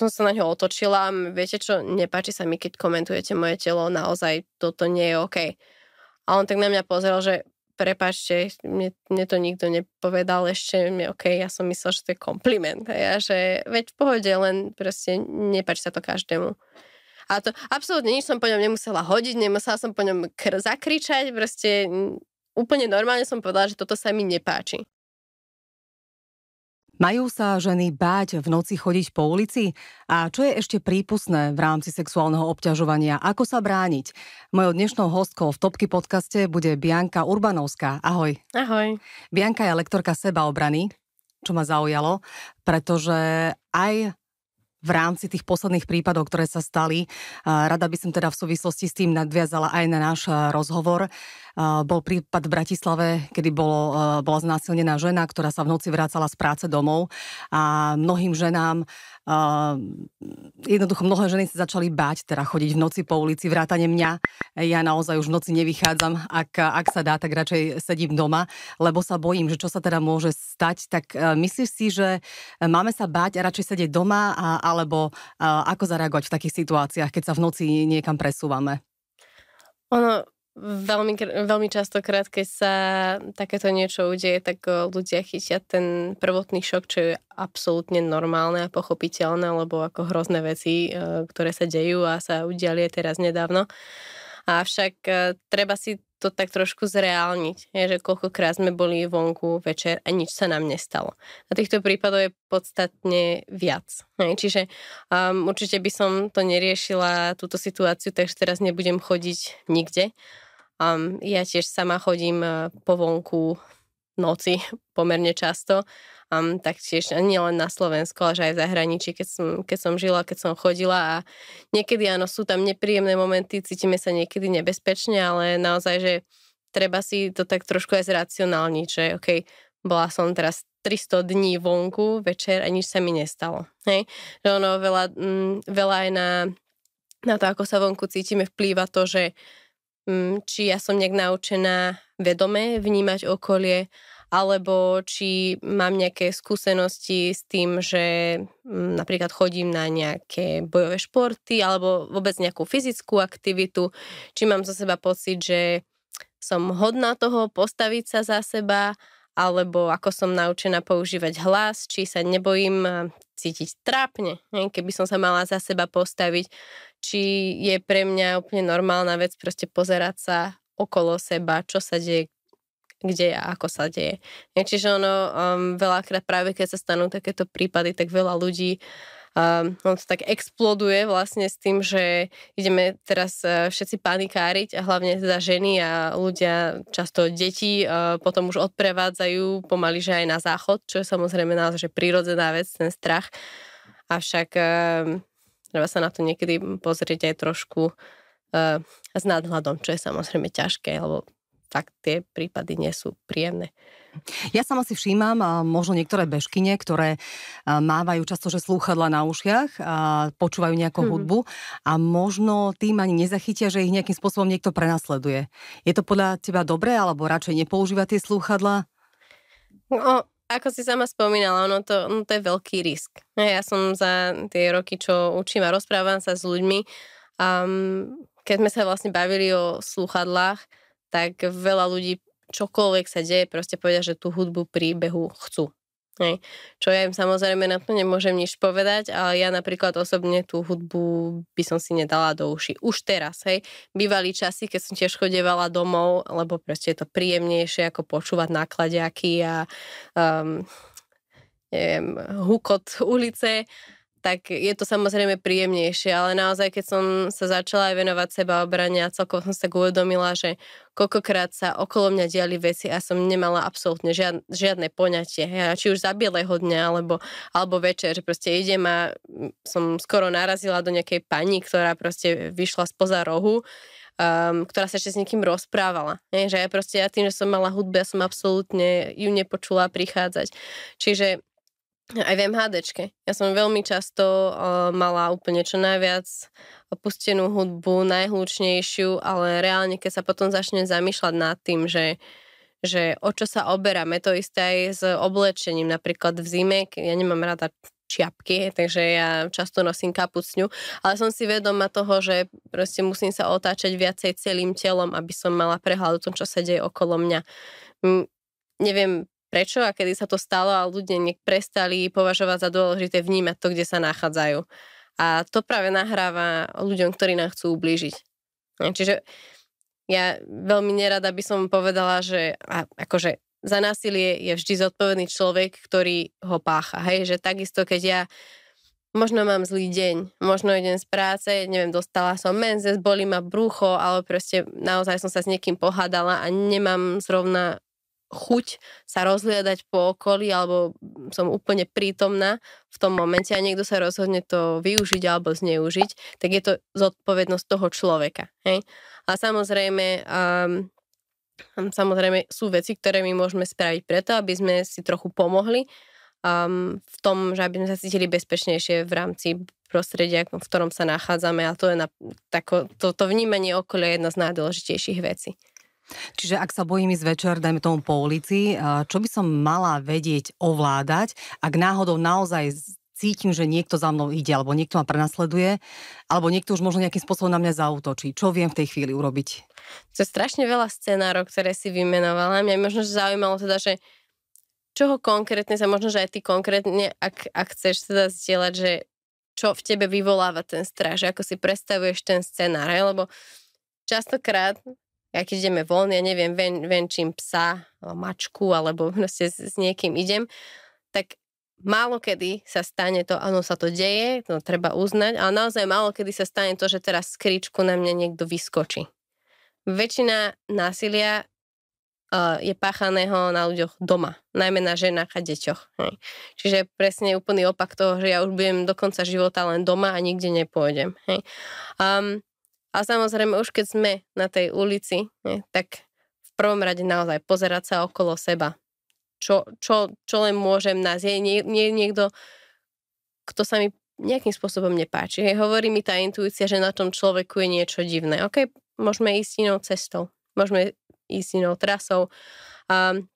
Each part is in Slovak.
potom sa na ňo otočila. Viete čo, nepáči sa mi, keď komentujete moje telo, naozaj toto nie je OK. A on tak na mňa pozrel, že prepačte, mne, mne to nikto nepovedal ešte, mne, OK, ja som myslel, že to je kompliment. A ja, že veď v pohode, len proste nepáči sa to každému. A to absolútne nič som po ňom nemusela hodiť, nemusela som po ňom kr- zakričať, proste úplne normálne som povedala, že toto sa mi nepáči. Majú sa ženy báť v noci chodiť po ulici? A čo je ešte prípustné v rámci sexuálneho obťažovania? Ako sa brániť? Mojou dnešnou hostkou v Topky podcaste bude Bianka Urbanovská. Ahoj. Ahoj. Bianka je lektorka sebaobrany, čo ma zaujalo, pretože aj v rámci tých posledných prípadov, ktoré sa stali. Rada by som teda v súvislosti s tým nadviazala aj na náš rozhovor. Bol prípad v Bratislave, kedy bolo, bola znásilnená žena, ktorá sa v noci vrácala z práce domov a mnohým ženám jednoducho mnohé ženy sa začali báť teda chodiť v noci po ulici, vrátane mňa. Ja naozaj už v noci nevychádzam, ak, ak sa dá, tak radšej sedím doma, lebo sa bojím, že čo sa teda môže stať. Tak myslíš si, že máme sa báť a radšej sedieť doma, a, alebo a, ako zareagovať v takých situáciách, keď sa v noci niekam presúvame? Ono, Veľmi, veľmi častokrát, keď sa takéto niečo udeje, tak ľudia chytia ten prvotný šok, čo je absolútne normálne a pochopiteľné, lebo ako hrozné veci, eh, ktoré sa dejú a sa udiali teraz nedávno. Avšak eh, treba si to tak trošku zreálniť, je, že koľkokrát sme boli vonku večer a nič sa nám nestalo. Na týchto prípadoch je podstatne viac. Hej, čiže um, určite by som to neriešila, túto situáciu, takže teraz nebudem chodiť nikde. Um, ja tiež sama chodím uh, po vonku noci pomerne často um, taktiež nielen na Slovensku, ale aj v zahraničí, keď som, keď som žila, keď som chodila a niekedy áno, sú tam nepríjemné momenty, cítime sa niekedy nebezpečne, ale naozaj, že treba si to tak trošku aj zracionálniť, že OK, bola som teraz 300 dní vonku večer a nič sa mi nestalo. Hej? Že ono veľa, mm, veľa aj na, na to, ako sa vonku cítime, vplýva to, že či ja som nejak naučená vedome vnímať okolie, alebo či mám nejaké skúsenosti s tým, že mm, napríklad chodím na nejaké bojové športy alebo vôbec nejakú fyzickú aktivitu, či mám zo seba pocit, že som hodná toho postaviť sa za seba, alebo ako som naučená používať hlas, či sa nebojím eh, cítiť trápne, keby som sa mala za seba postaviť, či je pre mňa úplne normálna vec proste pozerať sa okolo seba, čo sa deje, kde a ako sa deje. Čiže ono um, veľakrát práve keď sa stanú takéto prípady, tak veľa ľudí um, on to tak exploduje vlastne s tým, že ideme teraz uh, všetci panikáriť a hlavne teda ženy a ľudia, často deti, uh, potom už odprevádzajú pomaly, že aj na záchod, čo je samozrejme naozaj prírodzená vec, ten strach. Avšak um, treba sa na to niekedy pozrieť aj trošku uh, s nadhľadom, čo je samozrejme ťažké, lebo fakt tie prípady nie sú príjemné. Ja sama si všímam a možno niektoré bežkyne, ktoré mávajú často, že slúchadla na ušiach a počúvajú nejakú hmm. hudbu a možno tým ani nezachytia, že ich nejakým spôsobom niekto prenasleduje. Je to podľa teba dobré, alebo radšej nepoužívať tie slúchadla? No, ako si sama spomínala, ono to, no to je veľký risk. Ja som za tie roky, čo učím a rozprávam sa s ľuďmi, um, keď sme sa vlastne bavili o slúchadlách, tak veľa ľudí čokoľvek sa deje, proste povedia, že tú hudbu príbehu chcú. Hej. Čo ja im samozrejme na to nemôžem nič povedať, ale ja napríklad osobne tú hudbu by som si nedala do uši. Už teraz, hej. Bývali časy, keď som tiež chodevala domov, lebo proste je to príjemnejšie ako počúvať nákladiaky a um, neviem, hukot ulice tak je to samozrejme príjemnejšie, ale naozaj, keď som sa začala aj venovať seba obrania, celkovo som sa uvedomila, že koľkokrát sa okolo mňa diali veci a som nemala absolútne žiadne, žiadne poňatie. Ja, či už za bieleho dňa, alebo, alebo večer, proste idem a som skoro narazila do nejakej pani, ktorá proste vyšla spoza rohu um, ktorá sa ešte s niekým rozprávala. Nie? Že ja proste, ja tým, že som mala hudbu, ja som absolútne ju nepočula prichádzať. Čiže aj v MHDčke. Ja som veľmi často uh, mala úplne čo najviac opustenú hudbu, najhlučnejšiu, ale reálne, keď sa potom začnem zamýšľať nad tým, že, že o čo sa oberáme, to isté aj s oblečením. Napríklad v zime, ja nemám rada čiapky, takže ja často nosím kapucňu, ale som si vedoma toho, že proste musím sa otáčať viacej celým telom, aby som mala prehľad o tom, čo sa deje okolo mňa. M- neviem prečo a kedy sa to stalo, ale ľudia prestali považovať za dôležité vnímať to, kde sa nachádzajú. A to práve nahráva ľuďom, ktorí nám chcú ublížiť. Čiže ja veľmi nerada by som povedala, že a, akože za násilie je vždy zodpovedný človek, ktorý ho pácha. Hej, že takisto, keď ja možno mám zlý deň, možno idem z práce, neviem, dostala som menzes, bolí ma brucho, ale proste naozaj som sa s niekým pohádala a nemám zrovna chuť sa rozhliadať po okolí alebo som úplne prítomná v tom momente a niekto sa rozhodne to využiť alebo zneužiť, tak je to zodpovednosť toho človeka. Hej? A samozrejme, um, samozrejme sú veci, ktoré my môžeme spraviť preto, aby sme si trochu pomohli um, v tom, že aby sme sa cítili bezpečnejšie v rámci prostredia, v ktorom sa nachádzame a to je na, tako, to, to vnímanie okolia je jedna z najdôležitejších vecí. Čiže ak sa bojím ísť večer, dajme tomu po ulici, čo by som mala vedieť ovládať, ak náhodou naozaj cítim, že niekto za mnou ide, alebo niekto ma prenasleduje, alebo niekto už možno nejakým spôsobom na mňa zautočí. Čo viem v tej chvíli urobiť? To je strašne veľa scenárov, ktoré si vymenovala. Mňa možno zaujímalo teda, že čoho konkrétne sa, možno, že aj ty konkrétne, ak, ak chceš teda zdieľať, že čo v tebe vyvoláva ten strach, že ako si predstavuješ ten scenár, lebo častokrát ja keď ideme von, ja neviem, ven, venčím psa, mačku, alebo proste s, s niekým idem, tak málo kedy sa stane to, áno, sa to deje, to treba uznať, ale naozaj málo kedy sa stane to, že teraz z kríčku na mňa niekto vyskočí. Väčšina násilia je páchaného na ľuďoch doma, najmä na ženách a deťoch. Hej. Čiže presne úplný opak toho, že ja už budem do konca života len doma a nikde nepôjdem. Hej. Um, a samozrejme, už keď sme na tej ulici, nie, tak v prvom rade naozaj pozerať sa okolo seba. Čo, čo, čo len môžem nás. Je nie, nie, niekto, kto sa mi nejakým spôsobom nepáči. Hej, hovorí mi tá intuícia, že na tom človeku je niečo divné. OK, môžeme ísť inou cestou. Môžeme ísť inou trasou. Um,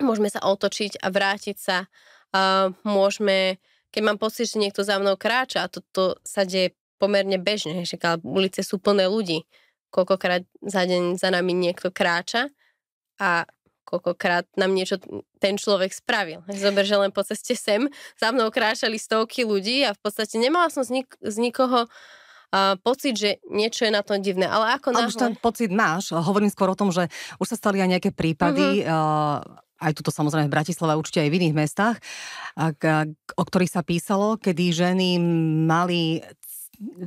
môžeme sa otočiť a vrátiť sa. Um, môžeme, keď mám pocit, že niekto za mnou kráča a toto sa deje pomerne bežne, že ulice sú plné ľudí. Koľkokrát za deň za nami niekto kráča a koľkokrát nám niečo ten človek spravil. Zober, že len po ceste sem za mnou kráčali stovky ľudí a v podstate nemala som z, nik- z nikoho uh, pocit, že niečo je na tom divné. Ale ako náhle... už ten pocit máš. Hovorím skôr o tom, že už sa stali aj nejaké prípady, uh, aj tuto samozrejme v Bratislave, určite aj v iných mestách, o ktorých sa písalo, kedy ženy mali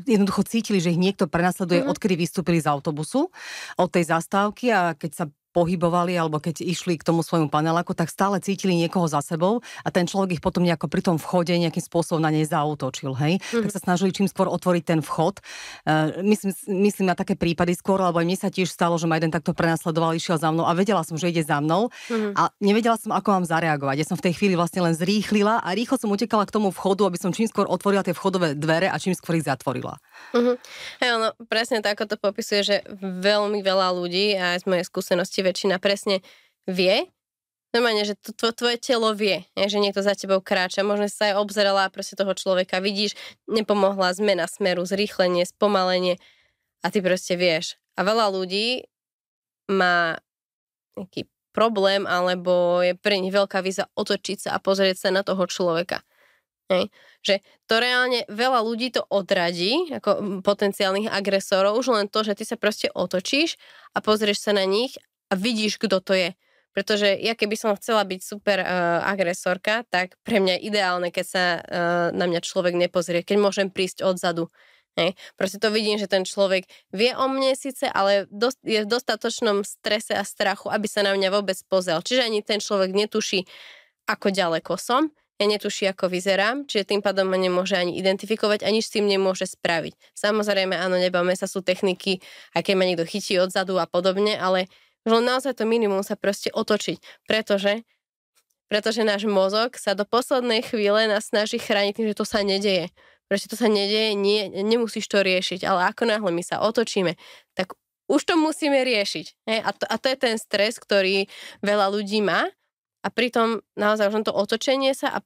jednoducho cítili, že ich niekto prenasleduje, mm-hmm. odkedy vystúpili z autobusu, od tej zastávky a keď sa pohybovali alebo keď išli k tomu svojmu paneláku, tak stále cítili niekoho za sebou a ten človek ich potom nejako pri tom vchode nejakým spôsobom na nej zautočil, hej? Mm-hmm. Tak sa snažili čím skôr otvoriť ten vchod. Uh, myslím, myslím na také prípady skôr, lebo aj mne sa tiež stalo, že ma jeden takto prenasledoval, išiel za mnou a vedela som, že ide za mnou mm-hmm. a nevedela som, ako mám zareagovať. Ja som v tej chvíli vlastne len zrýchlila a rýchlo som utekala k tomu vchodu, aby som čím skôr otvorila tie vchodové dvere a čím skôr ich zatvorila. Mm-hmm. Hey, no, presne tak, ako to popisuje, že veľmi veľa ľudí a aj z mojej skúsenosti väčšina presne vie, normálne, že to, tvoje telo vie, že niekto za tebou kráča. Možno sa aj obzerala a proste toho človeka vidíš, nepomohla zmena smeru, zrýchlenie, spomalenie a ty proste vieš. A veľa ľudí má nejaký problém alebo je pre nich veľká víza otočiť sa a pozrieť sa na toho človeka. Hej. Že to reálne veľa ľudí to odradí, ako potenciálnych agresorov, už len to, že ty sa proste otočíš a pozrieš sa na nich a vidíš, kto to je. Pretože ja keby som chcela byť super uh, agresorka, tak pre mňa je ideálne, keď sa uh, na mňa človek nepozrie, keď môžem prísť odzadu. Hej. Proste to vidím, že ten človek vie o mne síce, ale dost, je v dostatočnom strese a strachu, aby sa na mňa vôbec pozrel. Čiže ani ten človek netuší, ako ďaleko som ja netuší, ako vyzerám, čiže tým pádom ma nemôže ani identifikovať, ani s tým nemôže spraviť. Samozrejme, áno, nebáme sa, sú techniky, aj keď ma niekto chytí odzadu a podobne, ale len naozaj to minimum sa proste otočiť, pretože pretože náš mozog sa do poslednej chvíle nás snaží chrániť tým, že to sa nedeje. Proste to sa nedeje, nie, nemusíš to riešiť, ale ako náhle my sa otočíme, tak už to musíme riešiť. Hej? A, to, a to je ten stres, ktorý veľa ľudí má a pritom naozaj už to otočenie sa a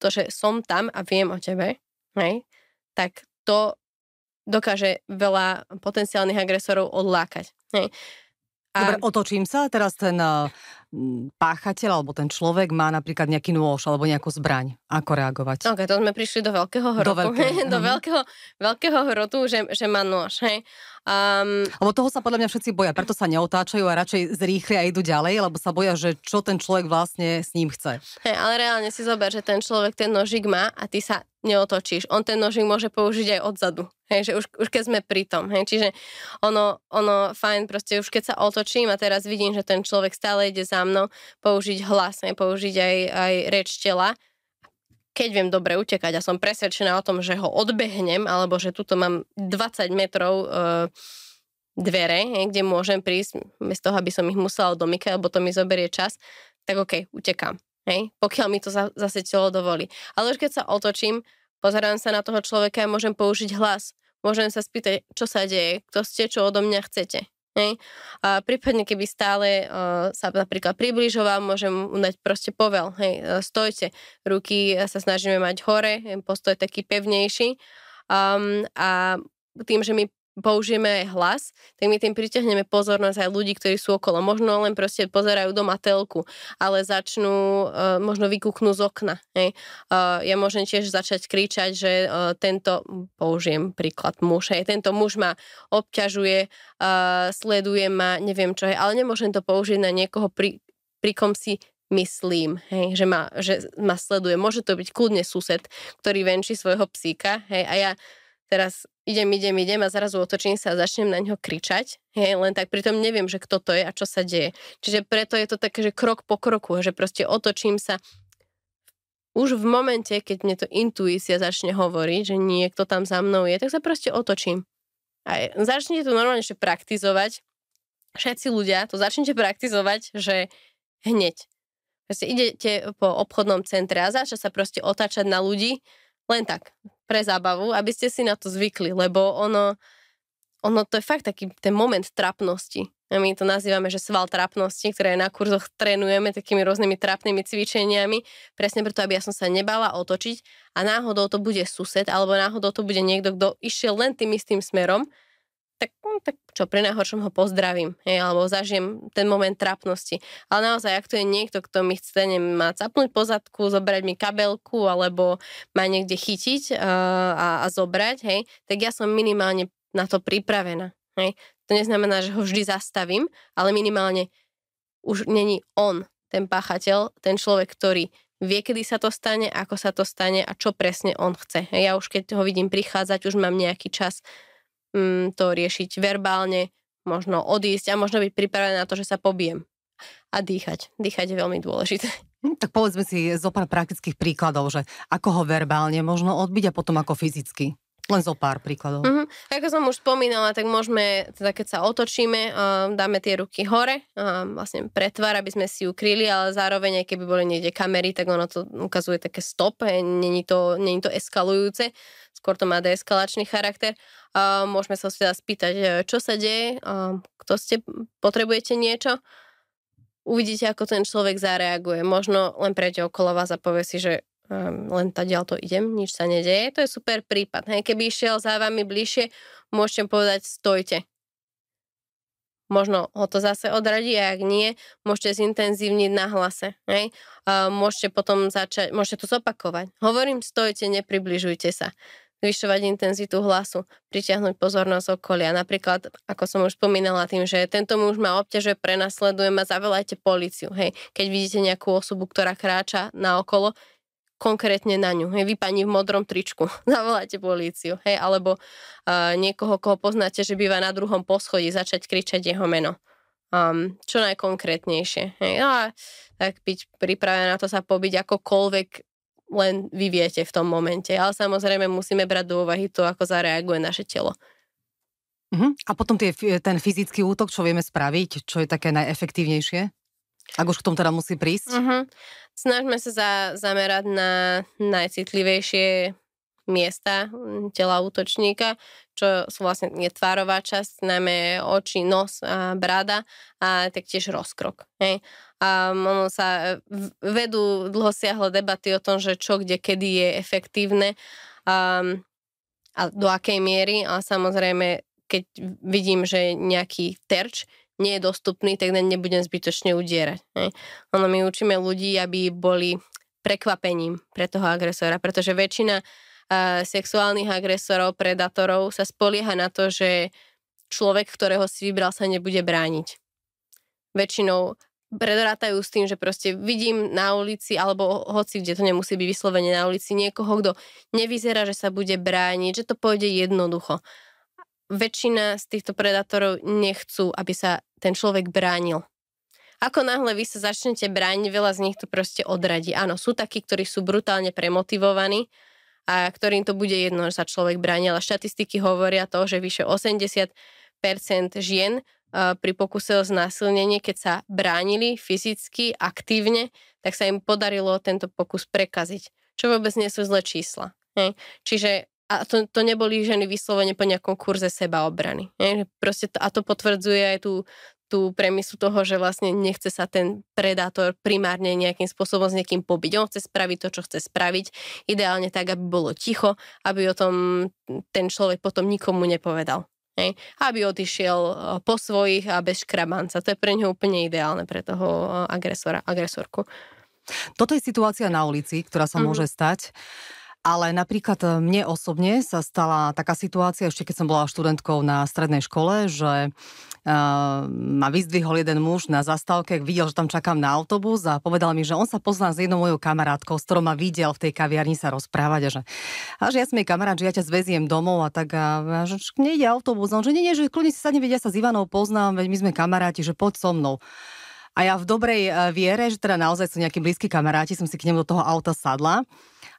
to, že som tam a viem o tebe, hej, tak to dokáže veľa potenciálnych agresorov odlákať. Hej. Dobre, otočím sa, teraz ten uh, páchateľ alebo ten človek má napríklad nejaký nôž alebo nejakú zbraň. Ako reagovať? Ok, to sme prišli do veľkého hrotu. Do, veľké. do veľkého, veľkého hrotu, že, že má nôž. Hej. Um, lebo toho sa podľa mňa všetci boja, preto sa neotáčajú a radšej zrýchlia a idú ďalej, lebo sa boja, že čo ten človek vlastne s ním chce. Hej, ale reálne si zober, že ten človek ten nožik má a ty sa neotočíš. On ten nožik môže použiť aj odzadu. Hej, že už, už keď sme pri tom. Hej, čiže ono, ono fajn, proste už keď sa otočím a teraz vidím, že ten človek stále ide za mnou, použiť hlas, hej, použiť aj, aj reč tela, keď viem dobre utekať a som presvedčená o tom, že ho odbehnem, alebo že tuto mám 20 metrov e, dvere, he, kde môžem prísť, bez toho, aby som ich musela domykať, lebo to mi zoberie čas, tak OK, utekám. Hej, pokiaľ mi to za, zase telo dovolí. Ale už keď sa otočím, pozerám sa na toho človeka a môžem použiť hlas. Môžem sa spýtať, čo sa deje, kto ste, čo odo mňa chcete. Hej. A prípadne, keby stále uh, sa napríklad približoval, môžem dať proste povel. Hej, uh, stojte. Ruky sa snažíme mať hore, postoj taký pevnejší. Um, a tým, že my použijeme aj hlas, tak my tým pritiahneme pozornosť aj ľudí, ktorí sú okolo. Možno len proste pozerajú doma telku, ale začnú, uh, možno vykúknú z okna. Hej. Uh, ja môžem tiež začať kričať, že uh, tento, použijem príklad muž, hej, tento muž ma obťažuje, uh, sleduje ma, neviem čo je, ale nemôžem to použiť na niekoho, pri, pri kom si myslím, hej, že, ma, že ma sleduje. Môže to byť kľudne sused, ktorý venčí svojho psíka, hej, a ja teraz idem, idem, idem a zrazu otočím sa a začnem na ňo kričať, hej, len tak pritom neviem, že kto to je a čo sa deje. Čiže preto je to také, že krok po kroku, že proste otočím sa už v momente, keď mne to intuícia začne hovoriť, že niekto tam za mnou je, tak sa proste otočím. A začnete to normálne že praktizovať. Všetci ľudia to začnete praktizovať, že hneď. Proste idete po obchodnom centre a začne sa proste otáčať na ľudí, len tak, pre zábavu, aby ste si na to zvykli, lebo ono, ono to je fakt taký ten moment trapnosti. A my to nazývame, že sval trapnosti, ktoré na kurzoch trénujeme takými rôznymi trapnými cvičeniami, presne preto, aby ja som sa nebala otočiť a náhodou to bude sused, alebo náhodou to bude niekto, kto išiel len tým istým smerom tak, no, tak čo, pri najhoršom ho pozdravím, hej, alebo zažijem ten moment trápnosti. Ale naozaj, ak to je niekto, kto mi chce ma capnúť po zadku, zobrať mi kabelku, alebo ma niekde chytiť uh, a, a zobrať, hej, tak ja som minimálne na to pripravená. Hej. To neznamená, že ho vždy zastavím, ale minimálne už není on, ten páchateľ, ten človek, ktorý vie, kedy sa to stane, ako sa to stane a čo presne on chce. Ja už keď ho vidím prichádzať, už mám nejaký čas mm, to riešiť verbálne, možno odísť a možno byť pripravená na to, že sa pobijem. A dýchať. Dýchať je veľmi dôležité. Hm, tak povedzme si zo pár praktických príkladov, že ako ho verbálne možno odbiť a potom ako fyzicky. Len zo pár príkladov. Uh-huh. Ako som už spomínala, tak môžeme, teda keď sa otočíme, dáme tie ruky hore, vlastne pretvár, aby sme si ukryli, ale zároveň, aj keby boli niekde kamery, tak ono to ukazuje také stop, není to, není to eskalujúce, skôr to má deeskalačný charakter. Môžeme sa teda spýtať, e, čo sa deje, kto ste, potrebujete niečo, uvidíte, ako ten človek zareaguje. Možno len prejde okolo vás a povie si, že um, len ďal to idem, nič sa nedeje. To je super prípad. Hej. Keby išiel za vami bližšie, môžete povedať stojte. Možno ho to zase odradí a ak nie, môžete zintenzívniť na hlase. Hej. Môžete potom začať, môžete to zopakovať. Hovorím stojte, nepribližujte sa zvyšovať intenzitu hlasu, pritiahnuť pozornosť okolia. Napríklad, ako som už spomínala tým, že tento muž ma obťažuje, prenasleduje ma, zavolajte policiu. Hej. Keď vidíte nejakú osobu, ktorá kráča na okolo, konkrétne na ňu. Hej, vy pani v modrom tričku, zavolajte políciu. Hej, alebo uh, niekoho, koho poznáte, že býva na druhom poschodí, začať kričať jeho meno. Um, čo najkonkrétnejšie. Hej, a tak byť pripravená na to sa pobiť akokoľvek len vy viete v tom momente. Ale samozrejme musíme brať do úvahy to, ako zareaguje naše telo. Uh-huh. A potom tie, ten fyzický útok, čo vieme spraviť, čo je také najefektívnejšie? Ak už k tomu teda musí prísť? Uh-huh. Snažme sa za, zamerať na najcitlivejšie miesta tela útočníka, čo sú vlastne je tvárová časť, najmä oči, nos a brada a taktiež rozkrok. Hej. A ono sa vedú dlhosiahle debaty o tom, že čo, kde, kedy je efektívne a, a do akej miery, ale samozrejme, keď vidím, že nejaký terč nie je dostupný, tak nebudem zbytočne udierať. Hej. Ono my učíme ľudí, aby boli prekvapením pre toho agresora, pretože väčšina uh, sexuálnych agresorov, predátorov sa spolieha na to, že človek, ktorého si vybral, sa nebude brániť. Väčšinou predorátajú s tým, že proste vidím na ulici, alebo hoci kde to nemusí byť vyslovene na ulici, niekoho, kto nevyzerá, že sa bude brániť, že to pôjde jednoducho. Väčšina z týchto predátorov nechcú, aby sa ten človek bránil. Ako náhle vy sa začnete brániť, veľa z nich to proste odradí. Áno, sú takí, ktorí sú brutálne premotivovaní a ktorým to bude jedno, že sa človek bráni, ale štatistiky hovoria to, že vyše 80% žien pri pokuse o znásilnenie, keď sa bránili fyzicky, aktívne, tak sa im podarilo tento pokus prekaziť. Čo vôbec nie sú zlé čísla. Hej. Čiže a to, to neboli ženy vyslovene po nejakom kurze sebaobrany. Hej. Proste to, a to potvrdzuje aj tú, tú premisu toho, že vlastne nechce sa ten predátor primárne nejakým spôsobom s niekým pobiť. On chce spraviť to, čo chce spraviť. Ideálne tak, aby bolo ticho, aby o tom ten človek potom nikomu nepovedal. Hej? Aby odišiel e, po svojich a bez škrabanca. To je pre neho úplne ideálne, pre toho e, agresora, agresorku. Toto je situácia na ulici, ktorá sa mm. môže stať. Ale napríklad e, mne osobne sa stala taká situácia, ešte keď som bola študentkou na strednej škole, že uh, ma vyzdvihol jeden muž na zastávke, videl, že tam čakám na autobus a povedal mi, že on sa pozná s jednou mojou kamarátkou, s ktorou ma videl v tej kaviarni sa rozprávať a že, a že ja som jej kamarát, že ja ťa zveziem domov a tak a, a že nejde autobus. On že nie, nie, že kľudne si sadne, vedia sa s Ivanou poznám, veď my sme kamaráti, že poď so mnou. A ja v dobrej e, viere, že teda naozaj sú nejakí blízki kamaráti, som si k nemu do toho auta sadla.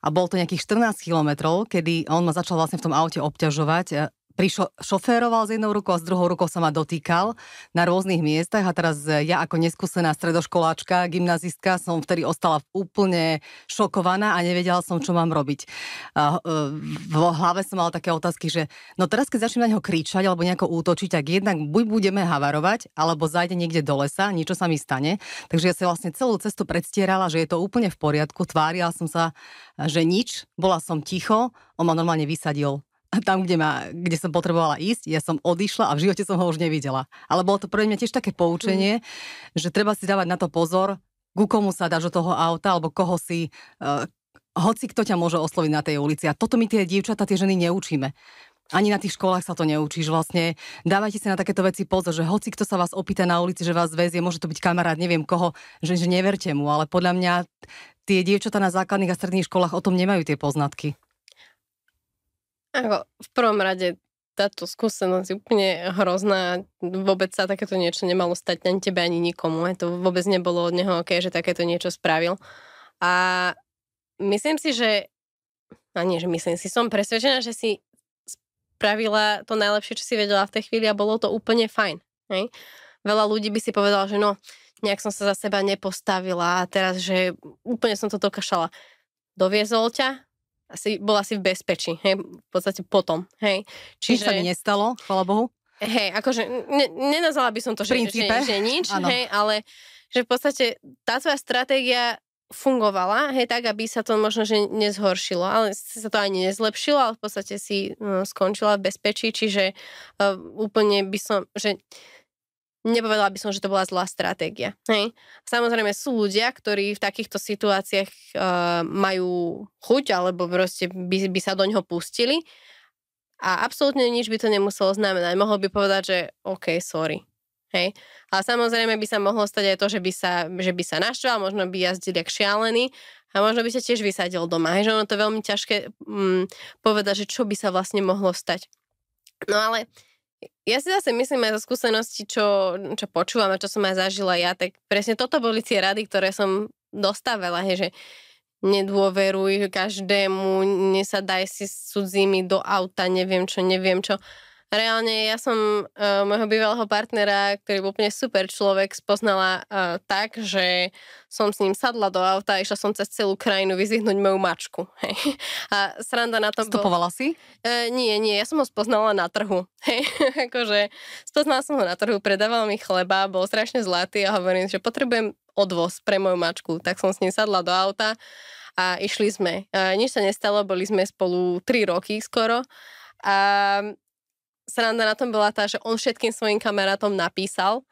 A bol to nejakých 14 kilometrov, kedy on ma začal vlastne v tom aute obťažovať prišo, šoféroval s jednou rukou a s druhou rukou sa ma dotýkal na rôznych miestach a teraz ja ako neskúsená stredoškoláčka, gymnazistka som vtedy ostala úplne šokovaná a nevedela som, čo mám robiť. A, e, v hlave som mala také otázky, že no teraz, keď začnem na neho kričať alebo nejako útočiť, tak jednak buď budeme havarovať, alebo zajde niekde do lesa, niečo sa mi stane. Takže ja si vlastne celú cestu predstierala, že je to úplne v poriadku, tvárila som sa, že nič, bola som ticho, on ma normálne vysadil tam, kde, ma, kde som potrebovala ísť, ja som odišla a v živote som ho už nevidela. Ale bolo to pre mňa tiež také poučenie, mm. že treba si dávať na to pozor, ku komu sa dáš do toho auta, alebo koho si, uh, hoci kto ťa môže osloviť na tej ulici. A toto my tie dievčatá, tie ženy neučíme. Ani na tých školách sa to neučíš. Vlastne dávajte si na takéto veci pozor, že hoci kto sa vás opýta na ulici, že vás väzie, môže to byť kamarát, neviem koho, že, že neverte mu, ale podľa mňa tie dievčatá na základných a stredných školách o tom nemajú tie poznatky. Ako, v prvom rade táto skúsenosť je úplne hrozná. Vôbec sa takéto niečo nemalo stať ani tebe, ani nikomu. To vôbec nebolo od neho OK, že takéto niečo spravil. A myslím si, že... A nie, že myslím si, som presvedčená, že si spravila to najlepšie, čo si vedela v tej chvíli a bolo to úplne fajn. Hej? Veľa ľudí by si povedala, že no, nejak som sa za seba nepostavila a teraz, že úplne som to dokašala. Doviezol ťa, asi, bol asi v bezpečí, hej, v podstate potom, hej. Čiže... Nič sa mi nestalo, chvala Bohu. Hej, akože ne, nenazvala by som to, že, že, že nič, ano. hej, ale že v podstate tá tvoja stratégia fungovala, hej, tak, aby sa to možno, že nezhoršilo, ale sa to ani nezlepšilo, ale v podstate si no, skončila v bezpečí, čiže uh, úplne by som, že Nepovedala by som, že to bola zlá stratégia. Hej. Samozrejme sú ľudia, ktorí v takýchto situáciách uh, majú chuť alebo proste by, by sa do ňoho pustili a absolútne nič by to nemuselo znamenať. Mohol by povedať, že OK, sorry. Hej. Ale samozrejme by sa mohlo stať aj to, že by sa, že by sa naštval, možno by jazdil jak šialený a možno by sa tiež vysadil doma. Hej, že ono to je veľmi ťažké mm, povedať, že čo by sa vlastne mohlo stať. No ale ja si zase myslím aj zo skúsenosti, čo, čo počúvam a čo som aj zažila ja, tak presne toto boli tie rady, ktoré som dostávala, hej, že nedôveruj každému, nesadaj si s cudzími do auta, neviem čo, neviem čo. Reálne ja som uh, môjho bývalého partnera, ktorý bol úplne super človek, spoznala uh, tak, že som s ním sadla do auta a išla som cez celú krajinu vyzvihnúť moju mačku. Hej. A sranda na tom Stopovala bol... si? Uh, nie, nie, ja som ho spoznala na trhu. Hej. akože spoznala som ho na trhu, predával mi chleba, bol strašne zlatý a hovorím, že potrebujem odvoz pre moju mačku. Tak som s ním sadla do auta a išli sme. Uh, nič sa nestalo, boli sme spolu 3 roky skoro. A sranda na tom bola tá, že on všetkým svojim kamarátom napísal,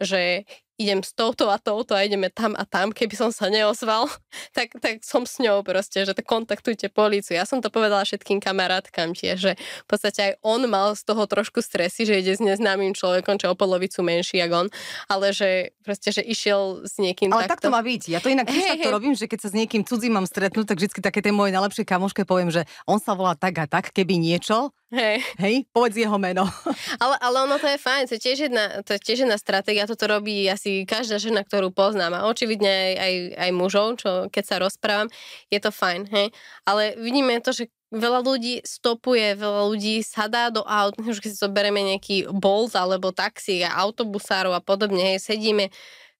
že idem s touto a touto a ideme tam a tam, keby som sa neozval, tak, tak som s ňou proste, že to kontaktujte políciu. Ja som to povedala všetkým kamarátkam tiež, že v podstate aj on mal z toho trošku stresy, že ide s neznámym človekom, čo o polovicu menší ako on, ale že proste, že išiel s niekým ale takto. tak to má byť. Ja to inak hey, takto robím, že keď sa s niekým cudzím mám stretnúť, tak vždy také tej mojej najlepšej kamoške poviem, že on sa volá tak a tak, keby niečo, Hej. Hej, povedz jeho meno. Ale, ale ono to je fajn, to je tiež jedna, to je tiež jedna stratégia, toto robí asi každá žena, ktorú poznám a očividne aj, aj, aj mužov, čo keď sa rozprávam, je to fajn, hej. Ale vidíme to, že veľa ľudí stopuje, veľa ľudí sadá do aut, už keď si zoberieme nejaký Bolt alebo taxi a autobusárov a podobne, hej, sedíme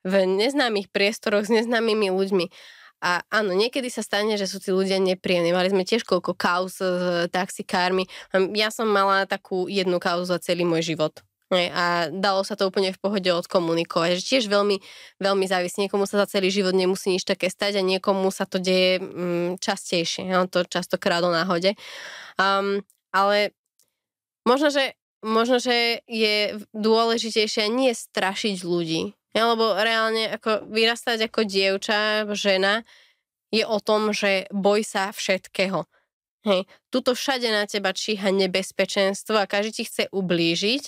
v neznámych priestoroch s neznámymi ľuďmi a áno, niekedy sa stane, že sú tí ľudia nepríjemní. Mali sme tiež koľko kauz s taxikármi. Ja som mala takú jednu kauzu za celý môj život. A dalo sa to úplne v pohode odkomunikovať. Že tiež veľmi, veľmi závisí. Niekomu sa za celý život nemusí nič také stať a niekomu sa to deje mm, častejšie. Ja, to častokrát o náhode. Um, ale možno že, možno, že je dôležitejšie nie strašiť ľudí, ja, lebo reálne ako vyrastať ako dievča, žena, je o tom, že boj sa všetkého. Hej, tuto všade na teba číha nebezpečenstvo a každý ti chce ublížiť.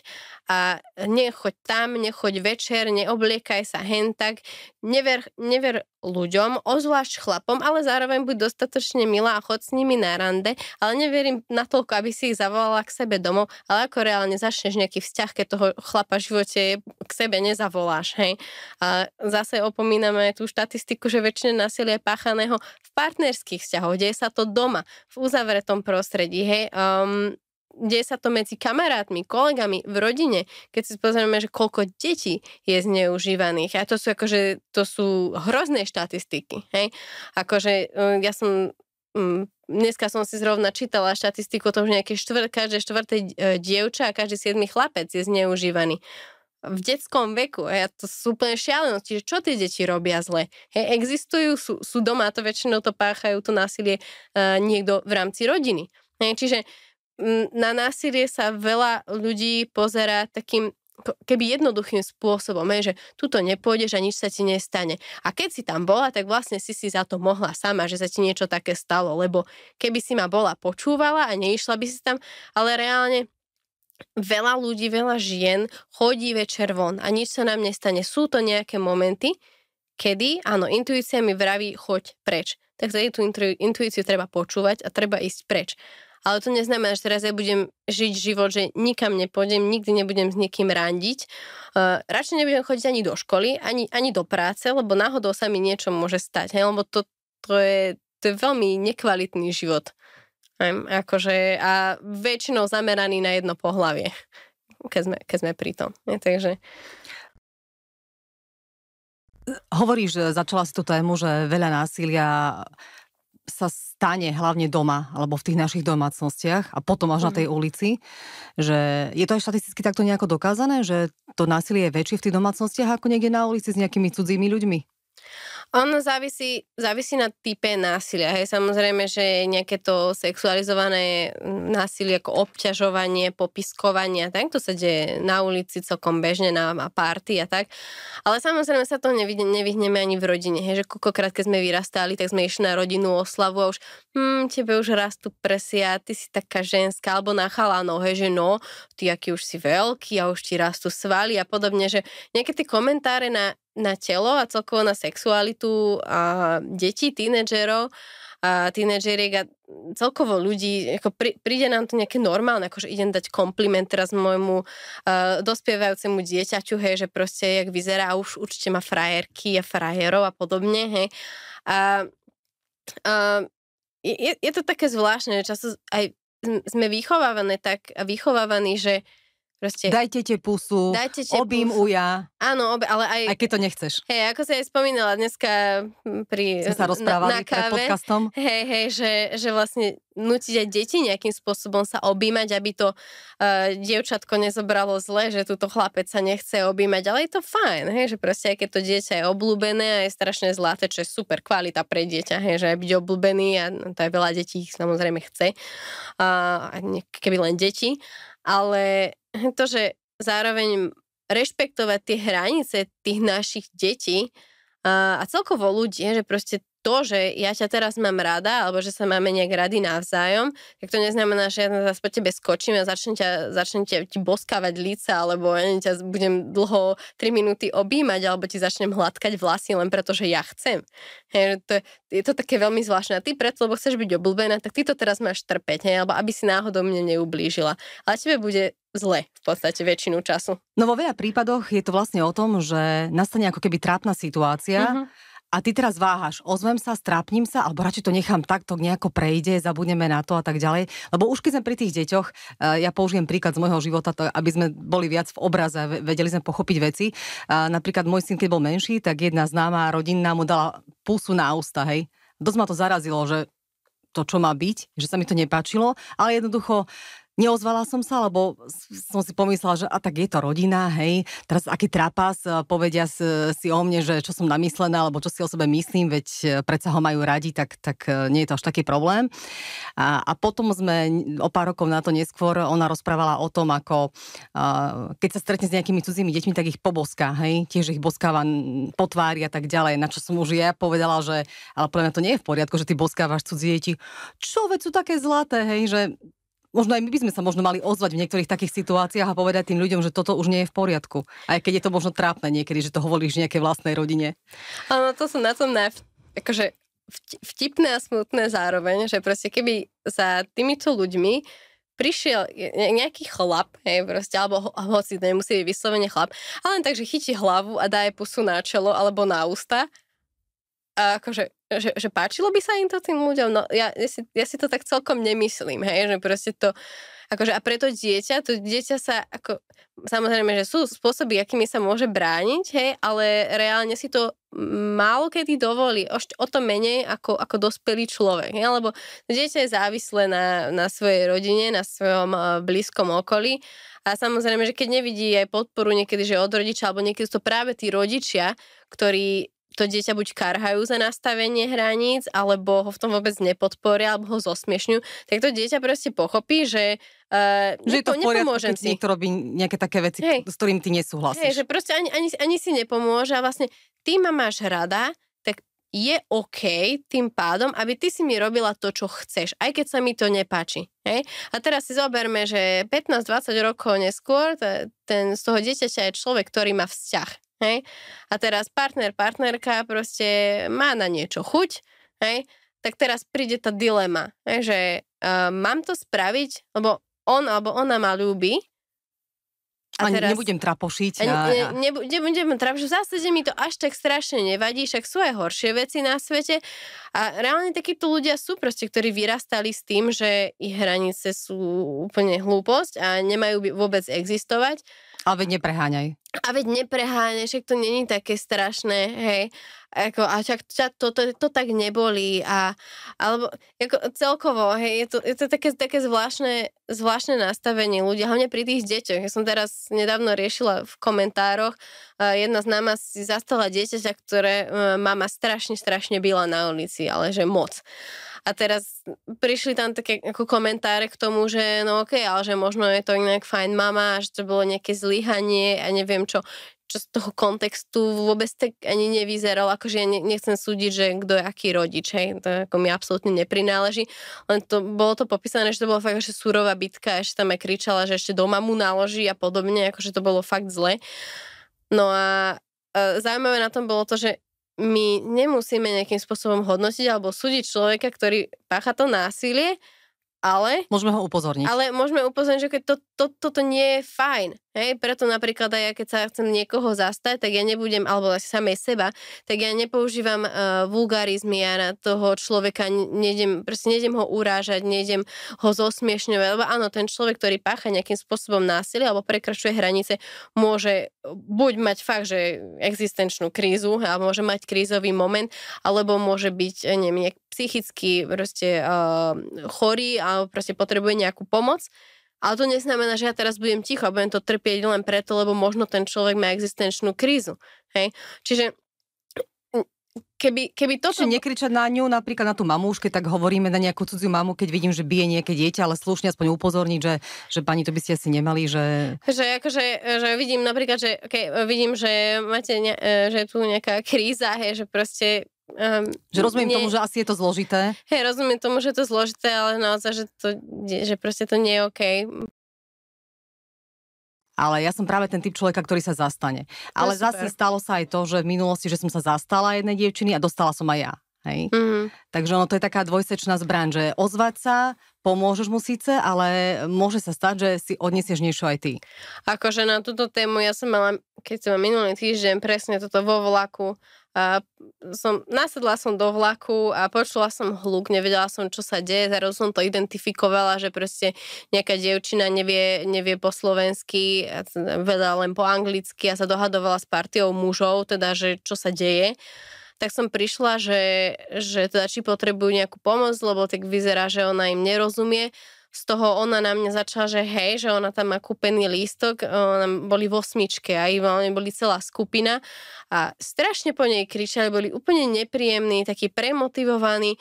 A nechoď tam, nechoď večer, neobliekaj sa hen tak, never, never ľuďom, ozvlášť chlapom, ale zároveň buď dostatočne milá a chod s nimi na rande, ale neverím natoľko, aby si ich zavolala k sebe domov, ale ako reálne začneš nejaký vzťah, keď toho chlapa v živote k sebe nezavoláš, hej. A zase opomíname tú štatistiku, že väčšina násilia je páchaného v partnerských vzťahoch, deje sa to doma, v uzavretom prostredí, hej. Um, deje sa to medzi kamarátmi, kolegami, v rodine, keď si pozrieme, že koľko detí je zneužívaných. A to sú akože, to sú hrozné štatistiky, hej. Akože e, ja som mm, dneska som si zrovna čítala štatistiku o tom, že nejaké štvr, každé štvrté e, dievča a každý siedmy chlapec je zneužívaný v detskom veku. Ja to sú úplne šialenosti, že čo tie deti robia zle. Hej, existujú, sú, sú doma, to väčšinou to páchajú, to násilie uh, niekto v rámci rodiny. Hej, čiže na násilie sa veľa ľudí pozera takým keby jednoduchým spôsobom, že tuto nepôjdeš a nič sa ti nestane. A keď si tam bola, tak vlastne si si za to mohla sama, že sa ti niečo také stalo, lebo keby si ma bola počúvala a neišla by si tam, ale reálne veľa ľudí, veľa žien chodí večer von a nič sa nám nestane. Sú to nejaké momenty, kedy, áno, intuícia mi vraví, choď preč. Tak tú intuíciu treba počúvať a treba ísť preč. Ale to neznamená, že teraz ja budem žiť život, že nikam nepôjdem, nikdy nebudem s niekým randiť. Uh, radšej nebudem chodiť ani do školy, ani, ani do práce, lebo náhodou sa mi niečo môže stať. Hej? Lebo to, to, je, to je veľmi nekvalitný život. Akože, a väčšinou zameraný na jedno pohlavie, keď sme, keď sme pri tom. Hej? Takže... Hovoríš, začala si tú tému, že veľa násilia sa stane hlavne doma alebo v tých našich domácnostiach a potom až mm. na tej mhm. ulici, že je to aj štatisticky takto nejako dokázané, že to násilie je väčšie v tých domácnostiach ako niekde na ulici s nejakými cudzími ľuďmi? Ono závisí, závisí na type násilia. Hej, samozrejme, že nejaké to sexualizované násilie ako obťažovanie, popiskovanie, tak to sa deje na ulici celkom bežne na, na party a tak. Ale samozrejme sa to nevyhneme ani v rodine. Hej, že koľkokrát, keď sme vyrastali, tak sme išli na rodinu oslavu a už hm, tebe už rastú presia, ty si taká ženská, alebo na chalanov, hej, že no, ty aký už si veľký a už ti rastú svaly a podobne, že nejaké tie komentáre na na telo a celkovo na sexualitu a detí, tínedžerov a tínedžeriek a celkovo ľudí, ako prí, príde nám to nejaké normálne, akože idem dať kompliment teraz môjmu uh, dospievajúcemu dieťaťu, hej, že proste jak vyzerá už určite má frajerky a frajerov a podobne, hej. A, a je, je to také zvláštne, často aj sme vychovávané tak a vychovávaní, že Proste, dajte tie pusu, dajte tie obím pusu. uja. Áno, obe, ale aj... Aj keď to nechceš. Hej, ako si aj spomínala dneska pri... Sme sa rozprávali na, na káve, pred podcastom. Hej, hej, že, že vlastne nutiť aj deti nejakým spôsobom sa objímať, aby to uh, dievčatko nezobralo zle, že túto chlapec sa nechce objímať, ale je to fajn, hej, že proste aj keď to dieťa je obľúbené a je strašne zlaté, čo je super kvalita pre dieťa, hej, že aj byť obľúbený a to aj veľa detí samozrejme chce, uh, keby len deti, ale to, že zároveň rešpektovať tie hranice tých našich detí a, celkovo ľudí, že proste to, že ja ťa teraz mám rada, alebo že sa máme nejak rady navzájom, tak to neznamená, že ja zase po tebe skočím a začnem ťa, začnem ťa, ti boskávať líca, alebo ja ťa budem dlho 3 minúty objímať, alebo ti začnem hladkať vlasy len preto, že ja chcem. Hej, to, je to také veľmi zvláštne. A ty preto, lebo chceš byť obľúbená, tak ty to teraz máš trpeť, hej, alebo aby si náhodou mne neublížila. Ale tebe bude zle v podstate väčšinu času. No vo veľa prípadoch je to vlastne o tom, že nastane ako keby trápna situácia, uh-huh a ty teraz váhaš, ozvem sa, strápnim sa, alebo radšej to nechám takto, nejako prejde, zabudneme na to a tak ďalej. Lebo už keď sme pri tých deťoch, eh, ja použijem príklad z môjho života, to, aby sme boli viac v obraze, vedeli sme pochopiť veci. Napríklad môj syn, keď bol menší, tak jedna známa rodinná mu dala pusu na ústa, hej. Dosť ma to zarazilo, že to, čo má byť, že sa mi to nepáčilo, ale jednoducho Neozvala som sa, lebo som si pomyslela, že a tak je to rodina, hej, teraz aký trapas, e, povedia si o mne, že čo som namyslená, alebo čo si o sebe myslím, veď e, predsa ho majú radi, tak, tak e, nie je to až taký problém. A, a potom sme o pár rokov na to neskôr, ona rozprávala o tom, ako keď sa stretne s nejakými cudzími deťmi, tak ich poboská, hej, tiež ich boskáva po tvári a tak ďalej, na čo som už ja povedala, že ale pre mňa to nie je v poriadku, že ty boskávaš cudzie deti. Čo, veď sú také zlaté, hej, že možno aj my by sme sa možno mali ozvať v niektorých takých situáciách a povedať tým ľuďom, že toto už nie je v poriadku. Aj keď je to možno trápne niekedy, že to hovoríš nejakej vlastnej rodine. Áno, to sú na tom najv... akože vtipné a smutné zároveň, že proste keby za týmito ľuďmi prišiel nejaký chlap, hej, proste, alebo ho, hoci nemusí byť vyslovene chlap, ale len tak, že chytí hlavu a dá jej pusu na čelo alebo na ústa a akože, že, že páčilo by sa im to tým ľuďom? No ja, ja, si, ja si to tak celkom nemyslím, hej, že proste to, akože a preto dieťa, to dieťa sa ako, samozrejme, že sú spôsoby, akými sa môže brániť, hej, ale reálne si to málo kedy dovolí, o, o to menej ako, ako dospelý človek, hej, lebo dieťa je závislé na, na svojej rodine, na svojom uh, blízkom okolí a samozrejme, že keď nevidí aj podporu niekedy, že od rodiča, alebo niekedy sú to práve tí rodičia, ktorí to dieťa buď karhajú za nastavenie hraníc, alebo ho v tom vôbec nepodporia, alebo ho zosmiešňujú, tak to dieťa proste pochopí, že Uh, že je to v poriadku, keď si niekto robí nejaké také veci, Hej. s ktorými ty nesúhlasíš. Hej, že proste ani, ani, ani si nepomôže a vlastne ty ma máš rada, tak je OK tým pádom, aby ty si mi robila to, čo chceš, aj keď sa mi to nepáči. Hej? A teraz si zoberme, že 15-20 rokov neskôr ten, z toho dieťaťa je človek, ktorý má vzťah. Hej? A teraz partner, partnerka proste má na niečo chuť, hej? tak teraz príde tá dilema, hej? že uh, mám to spraviť, lebo on alebo ona ma ľúbi, a, a teraz, nebudem trapošiť. A, a... Ne, nebudem trapošiť. V zásade mi to až tak strašne nevadí, však sú aj horšie veci na svete. A reálne takíto ľudia sú proste, ktorí vyrastali s tým, že ich hranice sú úplne hlúposť a nemajú vôbec existovať. Ale veď nepreháňaj. A veď nepreháňaj, však to není také strašné, hej. Ako, a však to, to, to, to tak nebolí a alebo ako celkovo, hej, je to, je to také, také zvláštne, zvláštne nastavenie ľudí, hlavne pri tých deťoch. Ja som teraz nedávno riešila v komentároch, jedna z náma si zastala dieťaťa, ktoré mama strašne, strašne byla na ulici, ale že moc. A teraz prišli tam také ako komentáre k tomu, že no okay, ale že možno je to inak fajn mama, že to bolo nejaké zlyhanie a neviem čo. Čo z toho kontextu vôbec tak ani nevyzeral, akože ja nechcem súdiť, že kto je aký rodič, hej, to ako mi absolútne neprináleží, len to, bolo to popísané, že to bolo fakt že surová bitka, ešte tam aj kričala, že ešte doma mu naloží a podobne, akože to bolo fakt zle. No a, a zaujímavé na tom bolo to, že my nemusíme nejakým spôsobom hodnotiť alebo súdiť človeka, ktorý pácha to násilie, ale... Môžeme ho upozorniť. Ale môžeme upozorniť, že to, to, toto nie je fajn. Hej? Preto napríklad aj ja, keď sa chcem niekoho zastať, tak ja nebudem, alebo asi samej seba, tak ja nepoužívam uh, vulgarizmy, ja na toho človeka nejdem, proste nejdem ho urážať, nejdem ho zosmiešňovať, lebo áno, ten človek, ktorý pácha nejakým spôsobom násilie alebo prekračuje hranice, môže buď mať fakt, že existenčnú krízu, alebo môže mať krízový moment, alebo môže byť, neviem, nejak psychicky proste uh, chorý a proste potrebuje nejakú pomoc. Ale to neznamená, že ja teraz budem ticho a budem to trpieť len preto, lebo možno ten človek má existenčnú krízu. Hej? Čiže keby, keby toto... Čiže nekričať na ňu, napríklad na tú mamúške, tak hovoríme na nejakú cudziu mamu, keď vidím, že bije nejaké dieťa, ale slušne aspoň upozorniť, že, že pani, to by ste asi nemali, že... Že akože, že vidím napríklad, že okay, vidím, že máte, ne, e, že je tu nejaká kríza, hej, že proste Um, že rozumiem nie, tomu, že asi je to zložité. Hej, rozumiem tomu, že je to zložité, ale naozaj, že, to, že proste to nie je OK. Ale ja som práve ten typ človeka, ktorý sa zastane. Ale no, zase stalo sa aj to, že v minulosti, že som sa zastala jednej dievčiny a dostala som aj ja. Hej? Mm-hmm. Takže ono to je taká dvojsečná zbraň, že ozvať sa, pomôžeš mu síce, ale môže sa stať, že si odnesieš niečo aj ty. Akože na túto tému ja som mala, keď som minulý týždeň presne toto vo vlaku, a som, nasedla som do vlaku a počula som hluk, nevedela som, čo sa deje, zároveň som to identifikovala, že proste nejaká dievčina nevie, nevie po slovensky, vedela len po anglicky a sa dohadovala s partiou mužov, teda, že čo sa deje tak som prišla, že, že teda či potrebujú nejakú pomoc, lebo tak vyzerá, že ona im nerozumie. Z toho ona na mňa začala, že hej, že ona tam má kúpený lístok, ona boli v osmičke a oni boli celá skupina a strašne po nej kričali, boli úplne nepríjemní, takí premotivovaní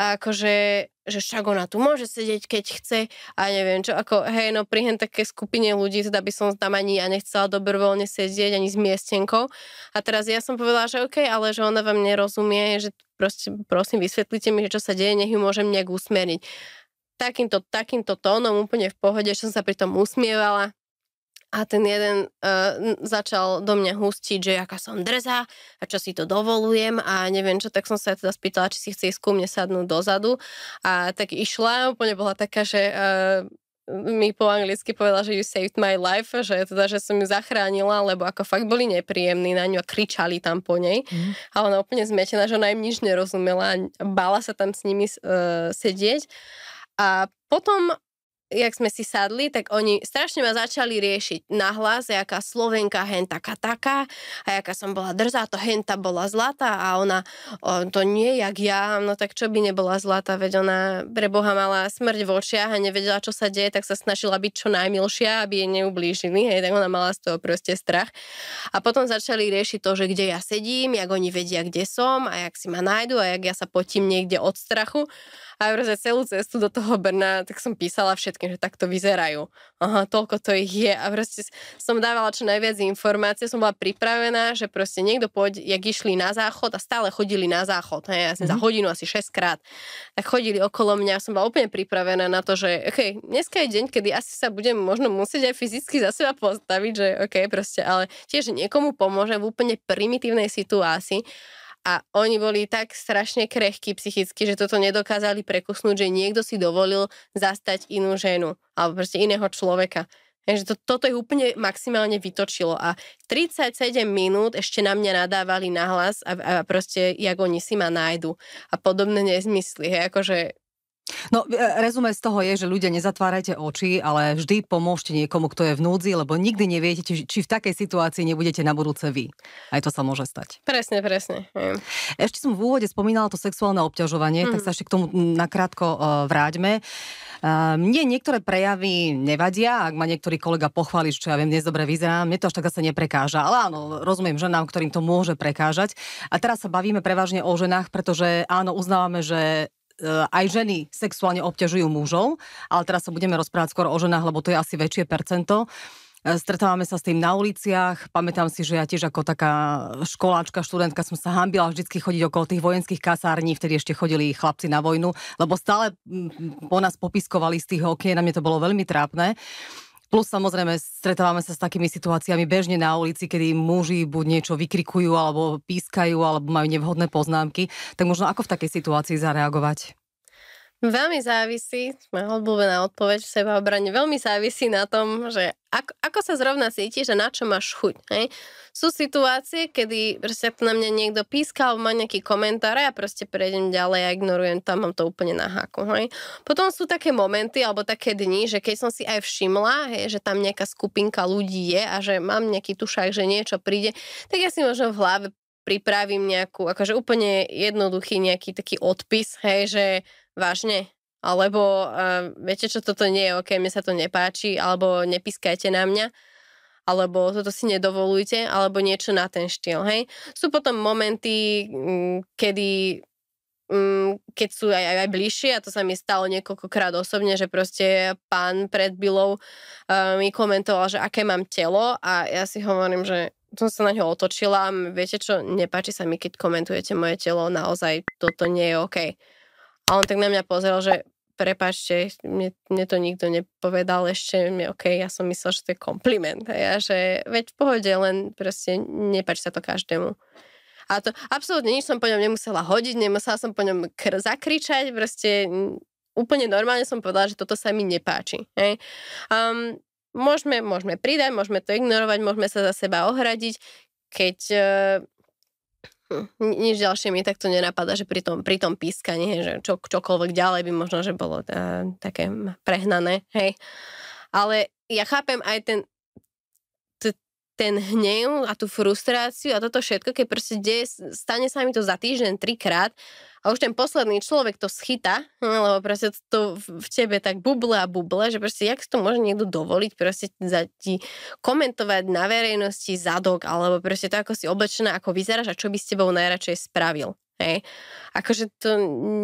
a akože, že však ona tu môže sedieť, keď chce a neviem čo, ako hej, no pri také skupine ľudí, teda by som tam ani ja nechcela dobrovoľne sedieť, ani s miestenkou. A teraz ja som povedala, že OK, ale že ona vám nerozumie, že proste, prosím, vysvetlite mi, že čo sa deje, nech ju môžem nejak usmerniť. Takýmto, takýmto tónom úplne v pohode, že som sa pri tom usmievala, a ten jeden uh, začal do mňa hustiť, že aká som drzá a čo si to dovolujem a neviem čo, tak som sa teda spýtala, či si chce ísť ku mne sadnúť dozadu a tak išla, úplne bola taká, že uh, mi po anglicky povedala, že you saved my life, že teda, že som ju zachránila, lebo ako fakt boli nepríjemní na ňu a kričali tam po nej. Mm. A ona úplne zmetená, že ona im nič nerozumela a bála sa tam s nimi uh, sedieť. A potom jak sme si sadli, tak oni strašne ma začali riešiť nahlas, jaká Slovenka hen taká taká a jaká som bola drzá, to henta bola zlatá a ona o, to nie jak ja, no tak čo by nebola zlatá, veď ona pre Boha mala smrť v očiach a nevedela, čo sa deje, tak sa snažila byť čo najmilšia, aby jej neublížili, hej, tak ona mala z toho proste strach. A potom začali riešiť to, že kde ja sedím, jak oni vedia, kde som a jak si ma nájdu a jak ja sa potím niekde od strachu. A proste celú cestu do toho Brna, tak som písala všetkým, že takto vyzerajú. Aha, toľko to ich je. A proste som dávala čo najviac informácií, som bola pripravená, že proste niekto pôjde, jak išli na záchod a stále chodili na záchod. Hej, ja som mm-hmm. za mhm. hodinu asi 6 krát. Tak chodili okolo mňa, som bola úplne pripravená na to, že okay, dneska je deň, kedy asi sa budem možno musieť aj fyzicky za seba postaviť, že OK, proste, ale tiež niekomu pomôže v úplne primitívnej situácii a oni boli tak strašne krehkí psychicky, že toto nedokázali prekusnúť, že niekto si dovolil zastať inú ženu alebo proste iného človeka. Takže to, toto ich úplne maximálne vytočilo a 37 minút ešte na mňa nadávali nahlas a, a proste, jak oni si ma nájdu a podobné nezmysly. Hej, akože No, e, rezume z toho je, že ľudia nezatvárajte oči, ale vždy pomôžte niekomu, kto je v núdzi, lebo nikdy neviete, či, v takej situácii nebudete na budúce vy. Aj to sa môže stať. Presne, presne. Ešte som v úvode spomínala to sexuálne obťažovanie, mm. tak mhm. sa ešte k tomu nakrátko uh, vráťme. Uh, mne niektoré prejavy nevadia, ak ma niektorý kolega pochváli, čo ja viem, dnes dobre vyzerám, mne to až tak zase neprekáža. Ale áno, rozumiem ženám, ktorým to môže prekážať. A teraz sa bavíme prevažne o ženách, pretože áno, uznávame, že E, aj ženy sexuálne obťažujú mužov, ale teraz sa budeme rozprávať skôr o ženách, lebo to je asi väčšie percento. E, stretávame sa s tým na uliciach. Pamätám si, že ja tiež ako taká školáčka, študentka som sa hambila vždycky chodiť okolo tých vojenských kasární, vtedy ešte chodili chlapci na vojnu, lebo stále po nás popiskovali z tých okien a mne to bolo veľmi trápne. Plus samozrejme stretávame sa s takými situáciami bežne na ulici, kedy muži buď niečo vykrikujú, alebo pískajú, alebo majú nevhodné poznámky. Tak možno ako v takej situácii zareagovať? Veľmi závisí, moja obľúbená odpoveď v sebaobrane, veľmi závisí na tom, že ako, ako sa zrovna cítiš a na čo máš chuť. Hej? Sú situácie, kedy proste na mňa niekto píska alebo má nejaký komentár a ja proste prejdem ďalej a ignorujem tam, mám to úplne na háku. Hej? Potom sú také momenty alebo také dni, že keď som si aj všimla, hej, že tam nejaká skupinka ľudí je a že mám nejaký tušák, že niečo príde, tak ja si možno v hlave pripravím nejakú, akože úplne jednoduchý nejaký taký odpis, hej, že vážne, alebo uh, viete čo, toto nie je ok, mne sa to nepáči, alebo nepískajte na mňa, alebo toto si nedovolujte, alebo niečo na ten štýl, hej. Sú potom momenty, m, kedy m, keď sú aj, aj, bližšie, a to sa mi stalo niekoľkokrát osobne, že proste pán pred Bilou uh, mi komentoval, že aké mám telo a ja si hovorím, že som sa na ňo otočila, viete čo, nepáči sa mi, keď komentujete moje telo, naozaj toto nie je OK. A on tak na mňa pozrel, že prepačte, mne, mne to nikto nepovedal ešte, mne, OK, ja som myslel, že to je kompliment. A ja, že veď v pohode, len proste nepáči sa to každému. A to absolútne nič som po ňom nemusela hodiť, nemusela som po ňom kr- zakričať, proste úplne normálne som povedala, že toto sa mi nepáči. Hej. Um, môžeme, môžeme pridať, môžeme to ignorovať, môžeme sa za seba ohradiť, keď uh, nič ďalšie mi takto nenapadá, že pri tom, pri tom pískaní, že čo, čokoľvek ďalej by možno, že bolo uh, také prehnané, hej. Ale ja chápem aj ten, ten hnev a tú frustráciu a toto všetko, keď proste deje, stane sa mi to za týždeň trikrát a už ten posledný človek to schyta, hm, lebo proste to v tebe tak buble a buble, že proste jak to môže niekto dovoliť proste za ti komentovať na verejnosti zadok alebo proste to, ako si oblečená, ako vyzeráš a čo by s tebou najradšej spravil. Hej. Akože to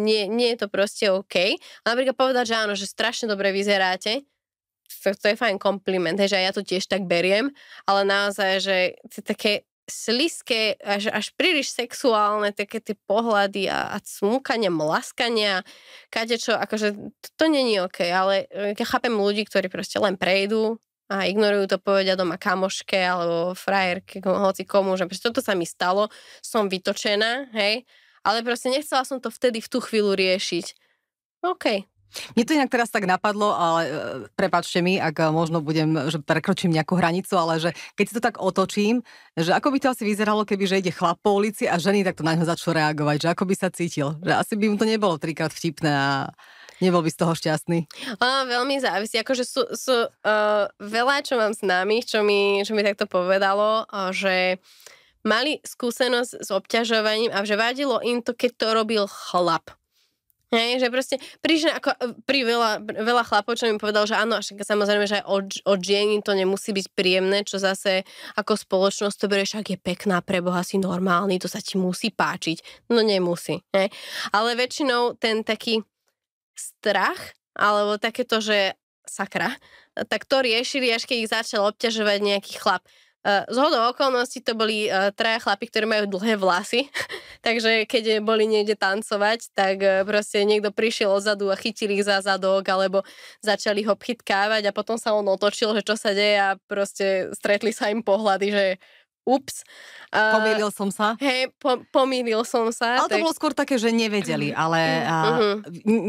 nie, nie je to proste OK. A napríklad povedať, že áno, že strašne dobre vyzeráte, to, to je fajn kompliment, že ja to tiež tak beriem, ale naozaj, že také sliské, až, až príliš sexuálne, také tie pohľady a, a smúkania, mlaskania, kadečo, akože to, to není OK, ale e, ja chápem ľudí, ktorí proste len prejdú a ignorujú to, povedia doma kamoške alebo frajerke, hoci komu, že toto sa mi stalo, som vytočená, hej, ale proste nechcela som to vtedy v tú chvíľu riešiť. OK, mne to inak teraz tak napadlo, ale e, prepačte mi, ak e, možno budem, že prekročím nejakú hranicu, ale že keď si to tak otočím, že ako by to asi vyzeralo, keby že ide chlap po ulici a ženy takto na ňo začnú reagovať, že ako by sa cítil. Že asi by mu to nebolo trikrát vtipné a nebol by z toho šťastný. Ono veľmi závisí. Akože sú, sú uh, veľa, čo mám známych, čo mi, čo mi takto povedalo, že mali skúsenosť s obťažovaním a že vadilo im to, keď to robil chlap. Hej, že proste prišli ako e, pri veľa, veľa chlapov, čo mi povedal, že áno, však samozrejme, že aj od, od žien to nemusí byť príjemné, čo zase ako spoločnosť to berieš, ak je pekná, preboha si normálny, to sa ti musí páčiť. No nemusí. Hej. Ale väčšinou ten taký strach, alebo takéto, že sakra, tak to riešili, až keď ich začal obťažovať nejaký chlap. Eh, z hodou okolností to boli uh, traja chlapi, ktorí majú dlhé vlasy, takže keď boli niekde tancovať, tak uh, proste niekto prišiel odzadu a chytil ich za zadok, alebo začali ho chytkávať a potom sa on otočil, že čo sa deje a proste stretli sa im pohľady, že ups. Uh, pomýlil som sa. Hej, po, pomýlil som sa. Ale tak... to bolo skôr také, že nevedeli, ale uh, uh-huh.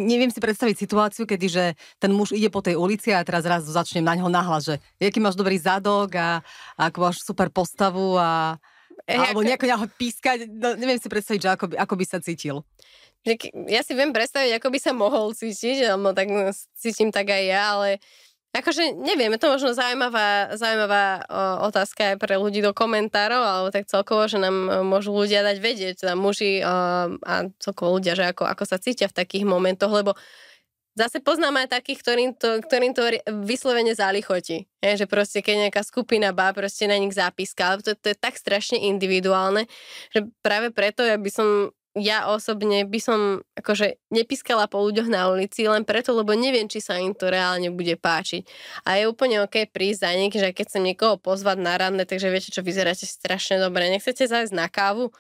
neviem si predstaviť situáciu, kedy že ten muž ide po tej ulici a teraz raz začnem na ňo nahlas, že jaký máš dobrý zadok a, a ako máš super postavu a alebo nejako nejako pískať, no, neviem si predstaviť, že ako by, ako by sa cítil. Ja si viem predstaviť, ako by sa mohol cítiť, alebo tak no, cítim tak aj ja, ale Akože neviem, je to možno zaujímavá, zaujímavá otázka aj pre ľudí do komentárov, alebo tak celkovo, že nám e, môžu ľudia dať vedieť, teda muži o, a celkovo ľudia, že ako, ako sa cítia v takých momentoch, lebo zase poznám aj takých, ktorým to, ktorým to vyslovene zálichotí. Že proste keď nejaká skupina bá proste na nich zápiska, ale to, to je tak strašne individuálne, že práve preto ja by som ja osobne by som akože nepískala po ľuďoch na ulici len preto, lebo neviem, či sa im to reálne bude páčiť. A je úplne OK prísť za nich, že keď chcem niekoho pozvať na ranné, takže viete, čo vyzeráte strašne dobre. Nechcete zájsť na kávu?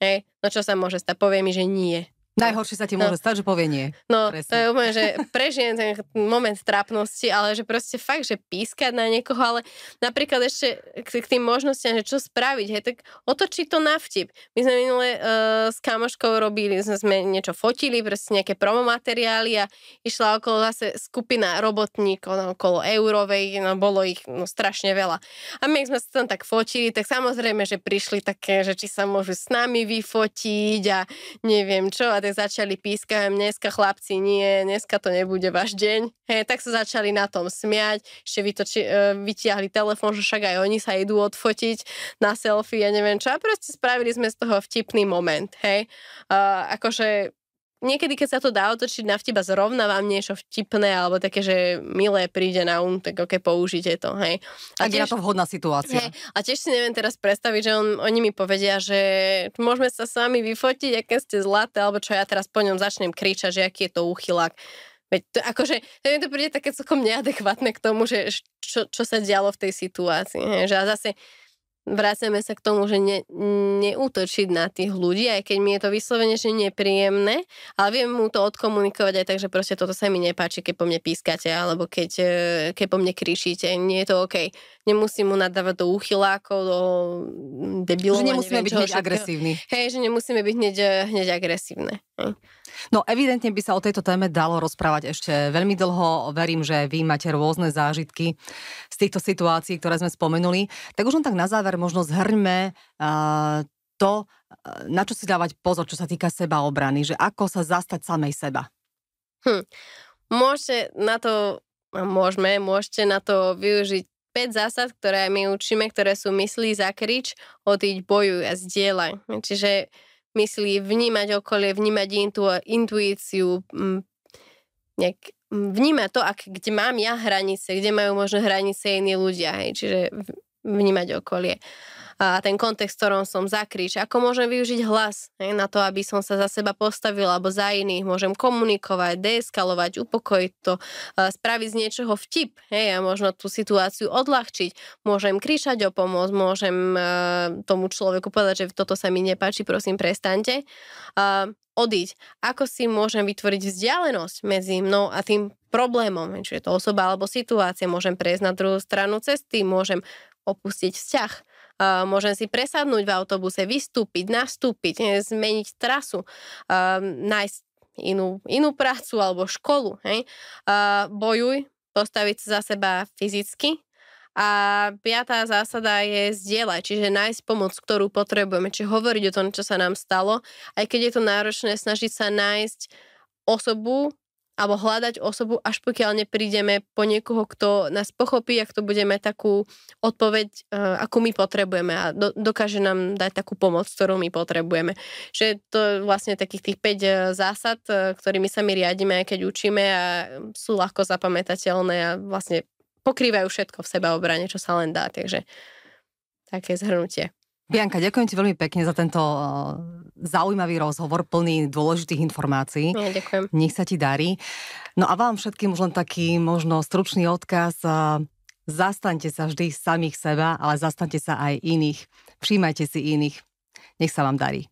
Hej, no čo sa môže stať? Povie mi, že nie. Najhoršie sa ti môže no. stať, že povie nie. No, Presne. to je úplne, že prežijem ten moment trápnosti, ale že proste fakt, že pískať na niekoho, ale napríklad ešte k, k tým možnostiam, že čo spraviť, hej, tak otočiť to na vtip. My sme minule uh, s kamoškou robili, sme, sme niečo fotili, proste nejaké promomateriály a išla okolo zase skupina robotníkov, no, okolo eurovej, no bolo ich no, strašne veľa. A my sme sa tam tak fotili, tak samozrejme, že prišli také, že či sa môžu s nami vyfotiť a neviem čo, a tak začali pískať, dneska chlapci nie, dneska to nebude váš deň. Hej, tak sa začali na tom smiať, ešte vytoči, uh, vytiahli telefón, že však aj oni sa idú odfotiť na selfie, ja neviem čo. A proste spravili sme z toho vtipný moment, hej. Uh, akože niekedy, keď sa to dá otočiť na vtiba zrovna vám niečo vtipné alebo také, že milé príde na um, tak ok, použite to, hej. A tiež, je na to vhodná situácia. Hej, a tiež si neviem teraz predstaviť, že on, oni mi povedia, že môžeme sa s vami vyfotiť, aké ste zlaté, alebo čo ja teraz po ňom začnem kričať, že aký je to úchylák. Veď to, akože, to mi to príde také celkom neadekvátne k tomu, že čo, čo sa dialo v tej situácii. Hej. Že a zase vraceme sa k tomu, že ne, neútočiť na tých ľudí, aj keď mi je to vyslovene, že nepríjemné, ale viem mu to odkomunikovať aj tak, že proste toto sa mi nepáči, keď po mne pískate, alebo keď, e, keď po mne kričíte, nie je to OK. Nemusím mu nadávať do úchylákov, do debilov. Že nemusíme neviem, byť hneď agresívni. Hej, že nemusíme byť hneď, hneď agresívne. Hej. No evidentne by sa o tejto téme dalo rozprávať ešte veľmi dlho. Verím, že vy máte rôzne zážitky z týchto situácií, ktoré sme spomenuli. Tak už len tak na záver možno zhrňme uh, to, na čo si dávať pozor, čo sa týka seba obrany, že ako sa zastať samej seba. Hm. Môžete na to, môžeme, môžete na to využiť 5 zásad, ktoré my učíme, ktoré sú myslí za krič, odíď, bojuj a zdieľaj. Čiže myslí vnímať okolie, vnímať intu, intuíciu, nejak vnímať to, ak, kde mám ja hranice, kde majú možno hranice iní ľudia, hej, čiže vnímať okolie a ten kontext, v ktorom som zakrič, ako môžem využiť hlas hej, na to, aby som sa za seba postavila alebo za iných, môžem komunikovať, deeskalovať, upokojiť to, spraviť z niečoho vtip hej, a možno tú situáciu odľahčiť, môžem kričať o pomoc, môžem tomu človeku povedať, že toto sa mi nepáči, prosím, prestante. odísť. Ako si môžem vytvoriť vzdialenosť medzi mnou a tým problémom, či je to osoba alebo situácia, môžem prejsť na druhú stranu cesty, môžem opustiť vzťah môžem si presadnúť v autobuse, vystúpiť, nastúpiť, zmeniť trasu, nájsť inú, inú prácu alebo školu. Hej? Bojuj, postaviť sa za seba fyzicky, a piatá zásada je zdieľať, čiže nájsť pomoc, ktorú potrebujeme, čiže hovoriť o tom, čo sa nám stalo, aj keď je to náročné, snažiť sa nájsť osobu, alebo hľadať osobu, až pokiaľ neprídeme po niekoho, kto nás pochopí a kto budeme takú odpoveď, uh, akú my potrebujeme a do, dokáže nám dať takú pomoc, ktorú my potrebujeme. Že to je vlastne takých tých 5 e, zásad, uh, ktorými sa my riadíme, keď učíme a sú ľahko zapamätateľné a vlastne pokrývajú všetko v seba obrane, čo sa len dá. Takže také zhrnutie. Bianka, ďakujem ti veľmi pekne za tento zaujímavý rozhovor, plný dôležitých informácií. Ja, ďakujem. Nech sa ti darí. No a vám všetkým už len taký možno stručný odkaz. Zastaňte sa vždy samých seba, ale zastaňte sa aj iných. Všímajte si iných. Nech sa vám darí.